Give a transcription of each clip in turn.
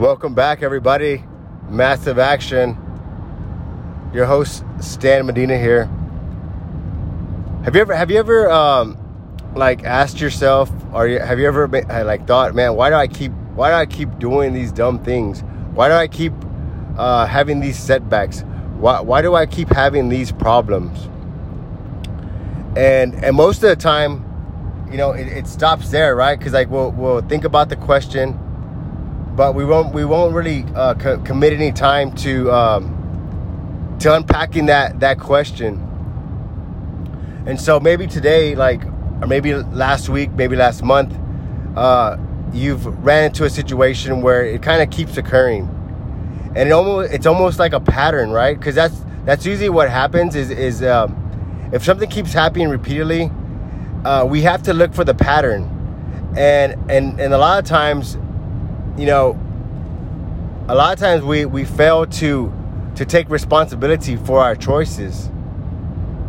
Welcome back, everybody. Massive action. Your host Stan Medina here. Have you ever have you ever um, like asked yourself, or have you ever been, like thought, man, why do I keep why do I keep doing these dumb things? Why do I keep uh, having these setbacks? Why why do I keep having these problems? And and most of the time, you know, it, it stops there, right? Because like we'll we'll think about the question but we won't we won't really uh, co- commit any time to um, to unpacking that that question. And so maybe today, like, or maybe last week, maybe last month, uh, you've ran into a situation where it kind of keeps occurring, and it almost it's almost like a pattern, right? Because that's that's usually what happens is is um, if something keeps happening repeatedly, uh, we have to look for the pattern, and and and a lot of times you know, a lot of times we, we fail to to take responsibility for our choices.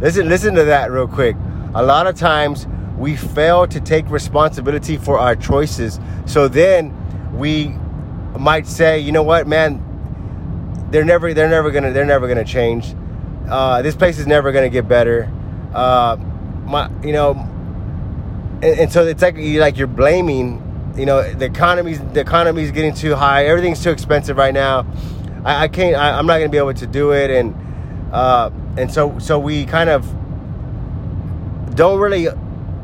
Listen, listen to that real quick. A lot of times we fail to take responsibility for our choices. So then we might say, you know what, man, they're never they're never gonna they're never gonna change. Uh, this place is never gonna get better. Uh, my, you know, and, and so it's like you like you're blaming you know the economy's the economy's getting too high. Everything's too expensive right now. I, I can't I, am not going to be able to do it. And uh, and so so we kind of don't really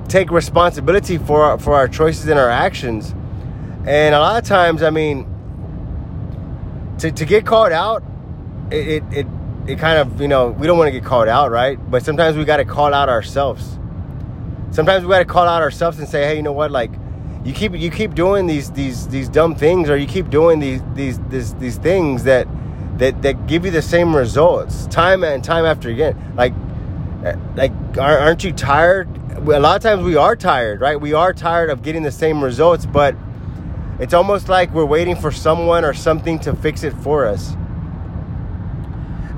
take responsibility for our, for our choices and our actions. And a lot of times i mean to, to get called out it, it, it it kind of you know we don't want to get called out right? But sometimes we got to call out ourselves. Sometimes we got to call out ourselves and say hey you know what? Like you keep you keep doing these these these dumb things or you keep doing these these these, these things that that that give you the same results time and time after again. Like eh, like aren't you tired? A lot of times we are tired right? We are tired of getting the same results but it's almost like we're waiting for someone or something to fix it for us.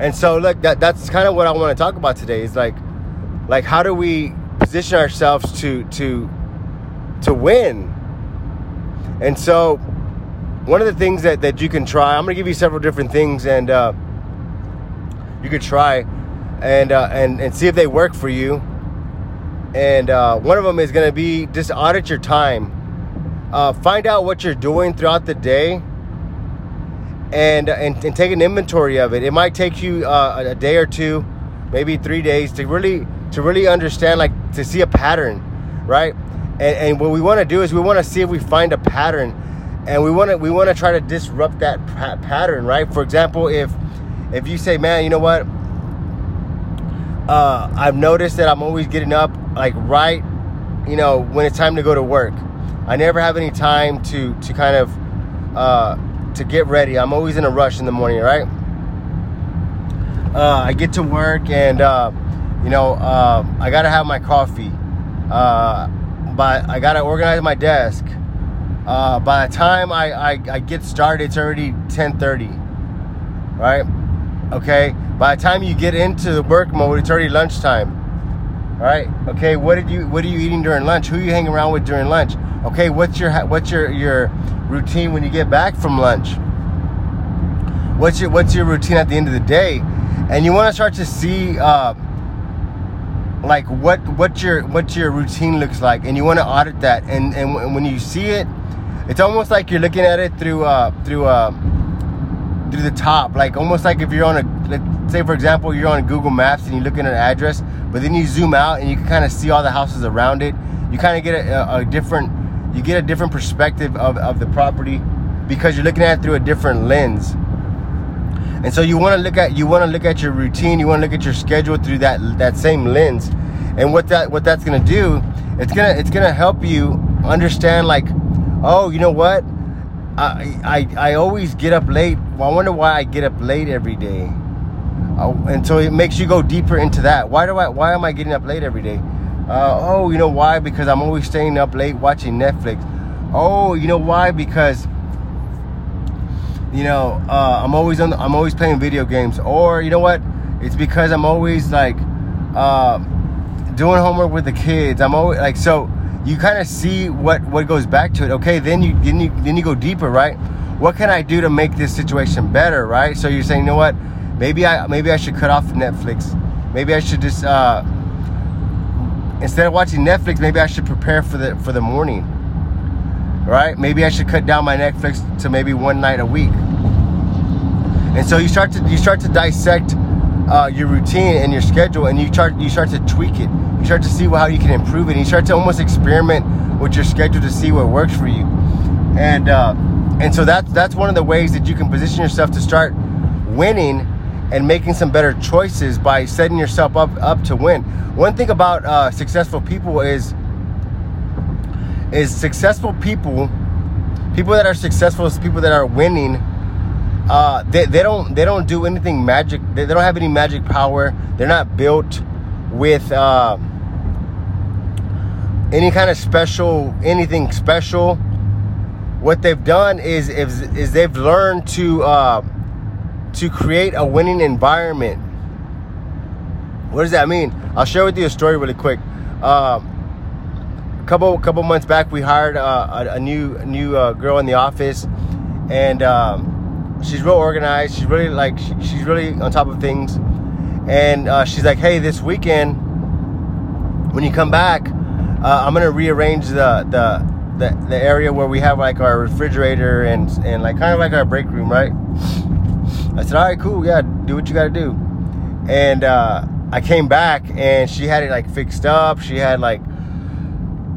And so look that that's kind of what i want to talk about today is like like how do we position ourselves to to to win and so, one of the things that, that you can try, I'm to give you several different things, and uh, you could try and, uh, and, and see if they work for you. And uh, one of them is to be just audit your time. Uh, find out what you're doing throughout the day and, and, and take an inventory of it. It might take you uh, a day or two, maybe three days to really to really understand, like to see a pattern, right? And, and what we want to do is we want to see if we find a pattern, and we want to we want to try to disrupt that pa- pattern, right? For example, if if you say, man, you know what? Uh, I've noticed that I'm always getting up like right, you know, when it's time to go to work. I never have any time to to kind of uh, to get ready. I'm always in a rush in the morning, right? Uh, I get to work and uh, you know uh, I gotta have my coffee. But I gotta organize my desk. Uh, by the time I, I, I get started, it's already 10:30. Right? Okay. By the time you get into the work mode, it's already lunchtime. Right? Okay. What did you What are you eating during lunch? Who are you hanging around with during lunch? Okay. What's your What's your your routine when you get back from lunch? What's your What's your routine at the end of the day? And you want to start to see. Uh, like what what your what your routine looks like and you want to audit that and and when you see it it's almost like you're looking at it through uh through uh through the top like almost like if you're on a let's say for example you're on google maps and you look at an address but then you zoom out and you can kind of see all the houses around it you kind of get a, a, different you get a different perspective of, of the property because you're looking at it through a different lens and so you want to look at you want to look at your routine, you want to look at your schedule through that that same lens. And what that what that's going to do, it's going to it's going to help you understand like, oh, you know what? I, I I always get up late. Well, I wonder why I get up late every day. Oh, and so it makes you go deeper into that. Why do I why am I getting up late every day? Uh, oh, you know why? Because I'm always staying up late watching Netflix. Oh, you know why? Because you know, uh, I'm always on. The, I'm always playing video games, or you know what? It's because I'm always like uh, doing homework with the kids. I'm always like so. You kind of see what what goes back to it. Okay, then you then you then you go deeper, right? what can I do to make this situation better, right? So you're saying, you know what? Maybe I maybe I should cut off Netflix. Maybe I should just uh, instead of watching Netflix, maybe I should prepare for the for the morning. Right? Maybe I should cut down my Netflix to maybe one night a week. And so you start to you start to dissect uh, your routine and your schedule, and you start you start to tweak it. You start to see how you can improve it. And you start to almost experiment with your schedule to see what works for you. And uh, and so that's that's one of the ways that you can position yourself to start winning and making some better choices by setting yourself up up to win. One thing about uh, successful people is is successful people, people that are successful is people that are winning. Uh, they, they don't they don't do anything magic. They, they don't have any magic power. They're not built with uh, any kind of special anything special. What they've done is is, is they've learned to uh, to create a winning environment. What does that mean? I'll share with you a story really quick. Uh, a couple couple months back, we hired uh, a, a, new new uh, girl in the office, and um, she's real organized. She's really like she, she's really on top of things, and uh, she's like, "Hey, this weekend, when you come back, uh, I'm gonna rearrange the the." The, the area where we have like our refrigerator and and like kind of like our break room, right? I said, all right, cool, yeah, do what you got to do. And uh, I came back and she had it like fixed up. She had like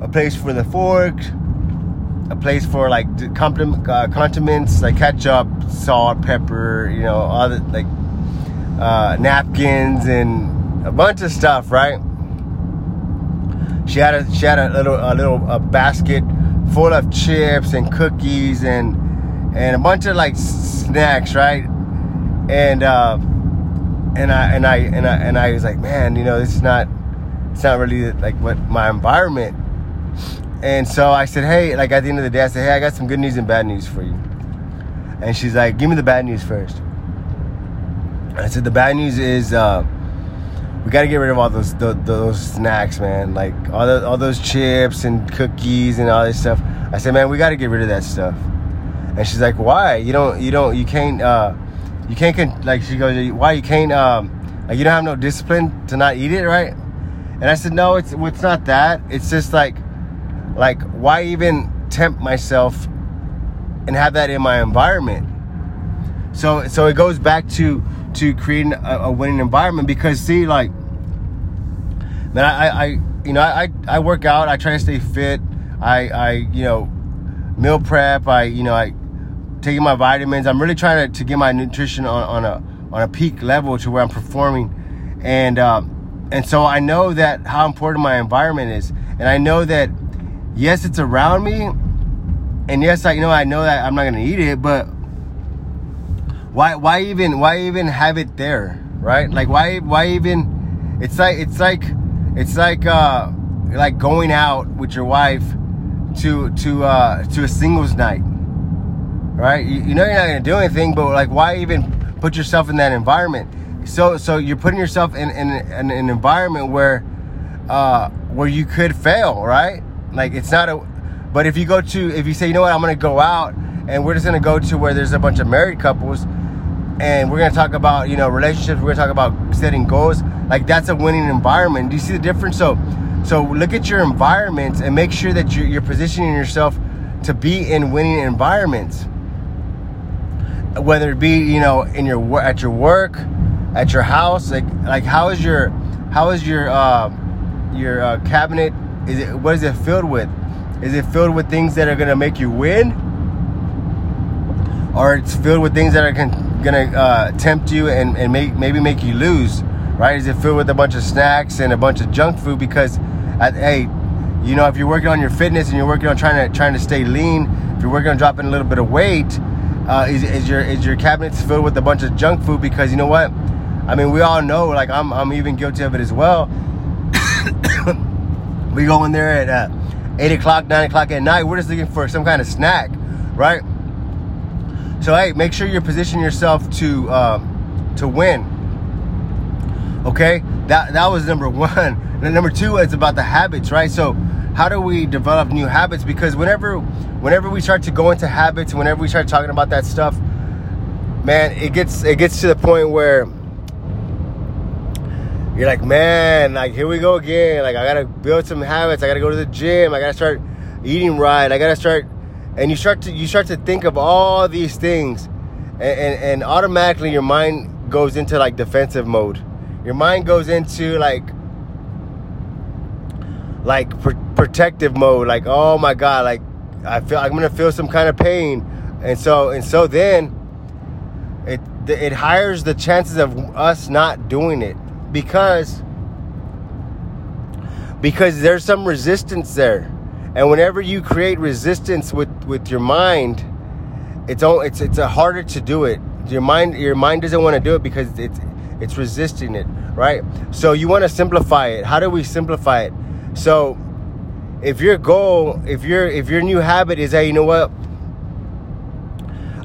a place for the fork, a place for like uh, condiments like ketchup, salt, pepper, you know, the like uh, napkins and a bunch of stuff, right? She had a she had a little a little a basket full of chips and cookies and and a bunch of like snacks, right? and uh, and I and I and I and I was like, man, you know, this is not it's not really like what my environment. And so I said, hey, like at the end of the day, I said, hey, I got some good news and bad news for you. And she's like, give me the bad news first. I said, the bad news is uh, we got to get rid of all those, those, those snacks, man. Like all the, all those chips and cookies and all this stuff. I said, man, we got to get rid of that stuff. And she's like, why? You don't, you don't, you can't. Uh, you can't like she goes why you can't um like you don't have no discipline to not eat it right and i said no it's it's not that it's just like like why even tempt myself and have that in my environment? So so it goes back to to creating a, a winning environment because see like man I, I you know I I work out I try to stay fit I I you know meal prep I you know I taking my vitamins. I'm really trying to, to get my nutrition on, on a on a peak level to where I'm performing, and um, and so I know that how important my environment is, and I know that yes, it's around me, and yes, I you know I know that I'm not gonna eat it, but why why even why even have it there, right? Like why why even? It's like it's like it's like uh like going out with your wife to to uh to a singles night right? You, you know you're not to do anything, but like, why even put yourself in that environment? So, so you're putting yourself in, in, in an environment where, uh, where you could fail, right? Like, it's not a. But if you go to, if you say, you know what, I'm to go out, and we're just to go to where there's a bunch of married couples, and we're to talk about, you know, relationships. We're to talk about setting goals. Like, that's a winning environment. Do you see the difference? So, so look at your environments and make sure that you're, you're positioning yourself to be in winning environments whether it be you know in your at your work, at your house, like like how is your how is your uh, your uh, cabinet? Is it what is it filled with? Is it filled with things that are gonna make you win, or it's filled with things that are gonna uh, tempt you and and make maybe make you lose? Right? Is it filled with a bunch of snacks and a bunch of junk food? Because at, hey, you know if you're working on your fitness and you're working on trying to trying to stay lean, if you're working on dropping a little bit of weight uh, is, is your is your cabinets filled with a bunch of junk food? Because you know what? I mean, we all know. Like I'm I'm even guilty of it as well. we go in there at uh, eight o'clock, nine o'clock at night. We're just looking for some kind of snack, right? So hey, make sure you're positioning yourself to um, to win. Okay, that that was number one. And number two is about the habits, right? So how do we develop new habits? Because whenever whenever we start to go into habits, whenever we start talking about that stuff, man, it gets it gets to the point where you're like, man, like here we go again. Like I gotta build some habits. I gotta go to the gym. I gotta start eating right. I gotta start, and you start to you start to think of all these things, and, and, and automatically your mind goes into like defensive mode. Your mind goes into like like pr- protective mode. Like oh my god, like I feel I'm gonna feel some kind of pain, and so and so then it it hires the chances of us not doing it because because there's some resistance there. And whenever you create resistance with with your mind it's it's it's harder to do it. Your mind your mind doesn't want to do it because it's it's resisting it right? So you want to simplify it. How do we simplify it? So if your goal if your if your new habit is hey you know what?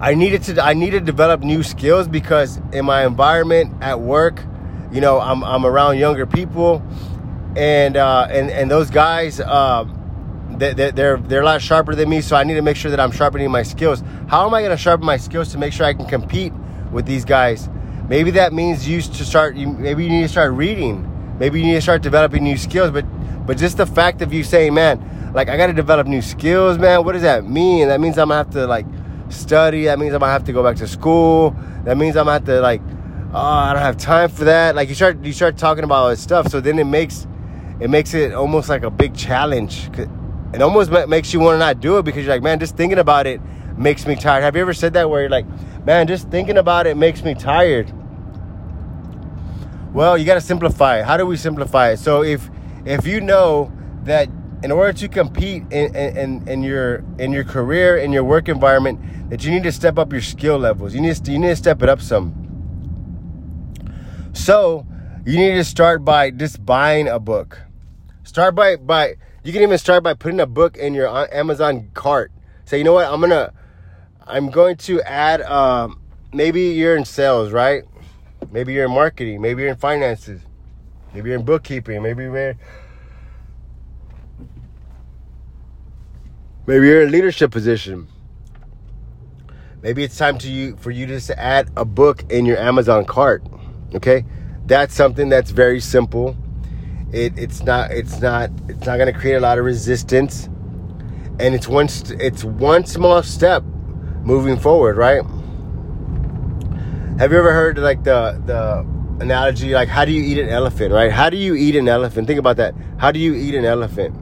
I needed to I need to develop new skills because in my environment at work, you know, I'm I'm around younger people, and uh, and and those guys, uh, they, they're they're a lot sharper than me. So I need to make sure that I'm sharpening my skills. How am I going to sharpen my skills to make sure I can compete with these guys? Maybe that means you to start. You, maybe you need to start reading. Maybe you need to start developing new skills. But but just the fact of you saying, man, like I got to develop new skills, man. What does that mean? That means I'm gonna have to like study. That means I'm gonna have to go back to school. That means I'm gonna have to like, oh, I don't have time for that. Like you start you start talking about all this stuff. So then it makes it makes it almost like a big challenge. It almost makes you want to not do it because you're like, man, just thinking about it makes me tired. Have you ever said that where you're like, man, just thinking about it makes me tired? Well, you got to simplify it. How do we simplify it? So if if you know that in order to compete in, in, in, your in your career in your work environment that you need to step up your skill levels you need to, you need to step it up some so you need to start by just buying a book start by by you can even start by putting a book in your amazon cart say you know what i'm gonna i'm going to add um, maybe you're in sales right maybe you're in marketing maybe you're in finances maybe you're in bookkeeping maybe you're Maybe you're in a leadership position. Maybe it's time to you for you just to add a book in your Amazon cart. Okay, that's something that's very simple. It, it's not it's not it's not going to create a lot of resistance, and it's one it's one small step moving forward. Right? Have you ever heard like the the analogy like how do you eat an elephant? Right? How do you eat an elephant? Think about that. How do you eat an elephant?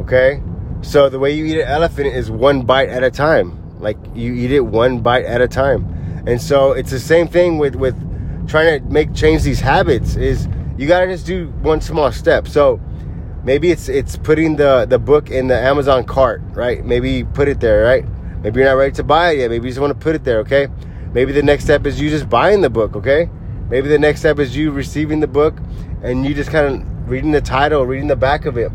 Okay? So the way you eat an elephant is one bite at a time. Like you eat it one bite at a time. And so it's the same thing with with trying to make change these habits is you got to just do one small step. So maybe it's it's putting the the book in the Amazon cart, right? Maybe put it there, right? Maybe you're not ready to buy it yet. Maybe you just want to put it there, okay? Maybe the next step is you just buying the book, okay? Maybe the next step is you receiving the book and you just kind of reading the title, reading the back of it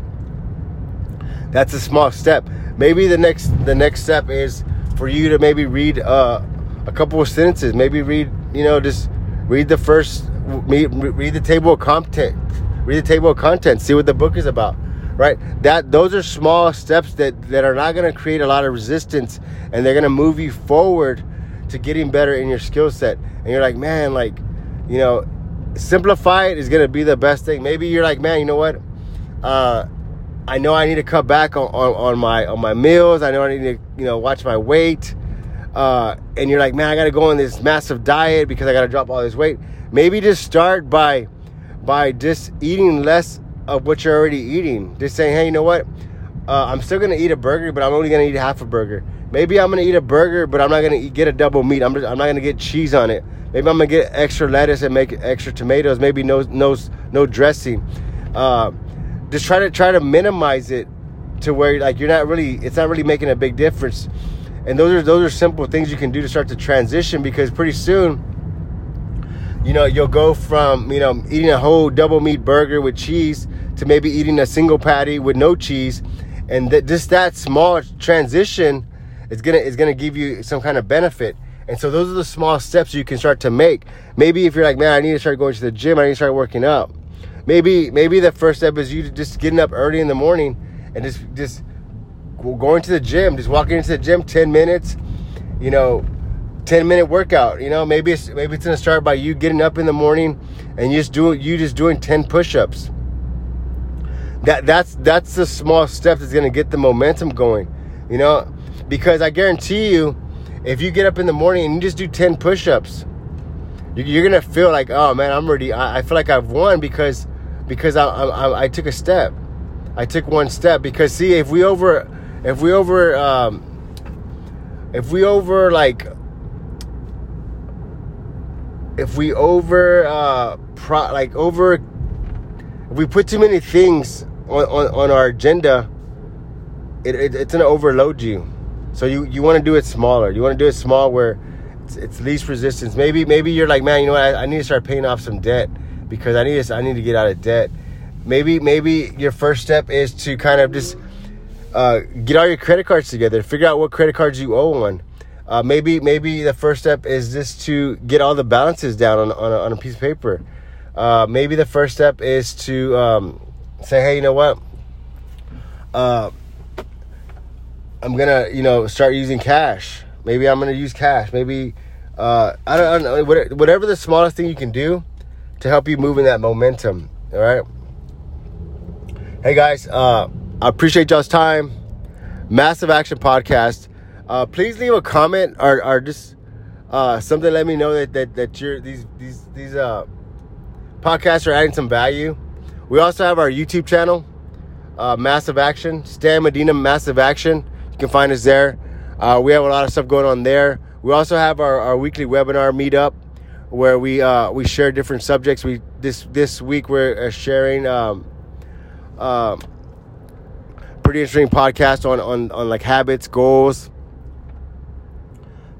that's a small step. Maybe the next the next step is for you to maybe read uh, a couple of sentences. Maybe read you know just read the first read the table of content. Read the table of content. See what the book is about. Right. That those are small steps that that are not going to create a lot of resistance, and they're going to move you forward to getting better in your skill set. And you're like, man, like you know, simplify it is going to be the best thing. Maybe you're like, man, you know what? Uh, I know I need to cut back on, on, on, my on my meals. I know I need to you know watch my weight. Uh, and you're like, man, I got to go on this massive diet because I got to drop all this weight. Maybe just start by by just eating less of what you're already eating. Just saying, hey, you know what? Uh, I'm still gonna eat a burger, but I'm only gonna eat half a burger. Maybe I'm gonna eat a burger, but I'm not gonna eat, get a double meat. I'm just, I'm not gonna get cheese on it. Maybe I'm gonna get extra lettuce and make extra tomatoes. Maybe no no no dressing. Uh, just try to try to minimize it to where like you're not really it's not really making a big difference and those are those are simple things you can do to start to transition because pretty soon you know you'll go from you know eating a whole double meat burger with cheese to maybe eating a single patty with no cheese. And that just that small transition is gonna is gonna give you some kind of benefit. And so those are the small steps you can start to make. Maybe if you're like man i need to start going to the gym. I need to start working out. Maybe maybe the first step is you just getting up early in the morning and just just going to the gym, just walking into the gym 10 minutes, you know, 10 minute workout. You know, maybe it's maybe it's gonna start by you getting up in the morning and you just doing you just doing 10 push-ups. That that's that's the small step that's gonna get the momentum going. You know, because I guarantee you, if you get up in the morning and you just do 10 push-ups, you're gonna feel like, oh man, I'm ready. I, feel like I've won because because I, I, I took a step. I took one step because see if we over if we over um, if we over like if we over uh pro, like over if we put too many things on, on, on our agenda it, it, it's gonna overload you. So you you want to do it smaller. You want to do it small where it's, it's, least resistance. Maybe maybe you're like man you know what? I, I need to start paying off some debt because i need to i need to get out of debt. Maybe maybe your first step is to kind of just uh, get all your credit cards together figure out what credit cards you owe on uh, maybe maybe the first step is just to get all the balances down on, on, a, on a piece of paper. Uh, maybe the first step is to um, say, hey, you know what? Uh, I'm gonna, you know, start using cash. Maybe I'm gonna use cash. Maybe uh, I don't, I don't know. Whatever the smallest thing you can do to help you move in that momentum. All right. Hey guys, uh, I appreciate y'all's time. Massive Action Podcast uh, please leave a comment or, or just uh, something. Let me know that that, that you're these these these uh, podcasts are adding some value. We also have our YouTube channel, uh, Massive Action, Stan Medina Massive Action. You can find us there. Uh, we have a lot of stuff going on there. We also have our, our weekly webinar meetup where we uh, we share different subjects. We this this week we're uh, sharing um, uh, pretty interesting podcast on on on like habits, goals,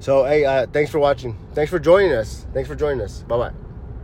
so, hey, uh, thanks for watching. Thanks for joining us. Thanks for joining us. Bye bye.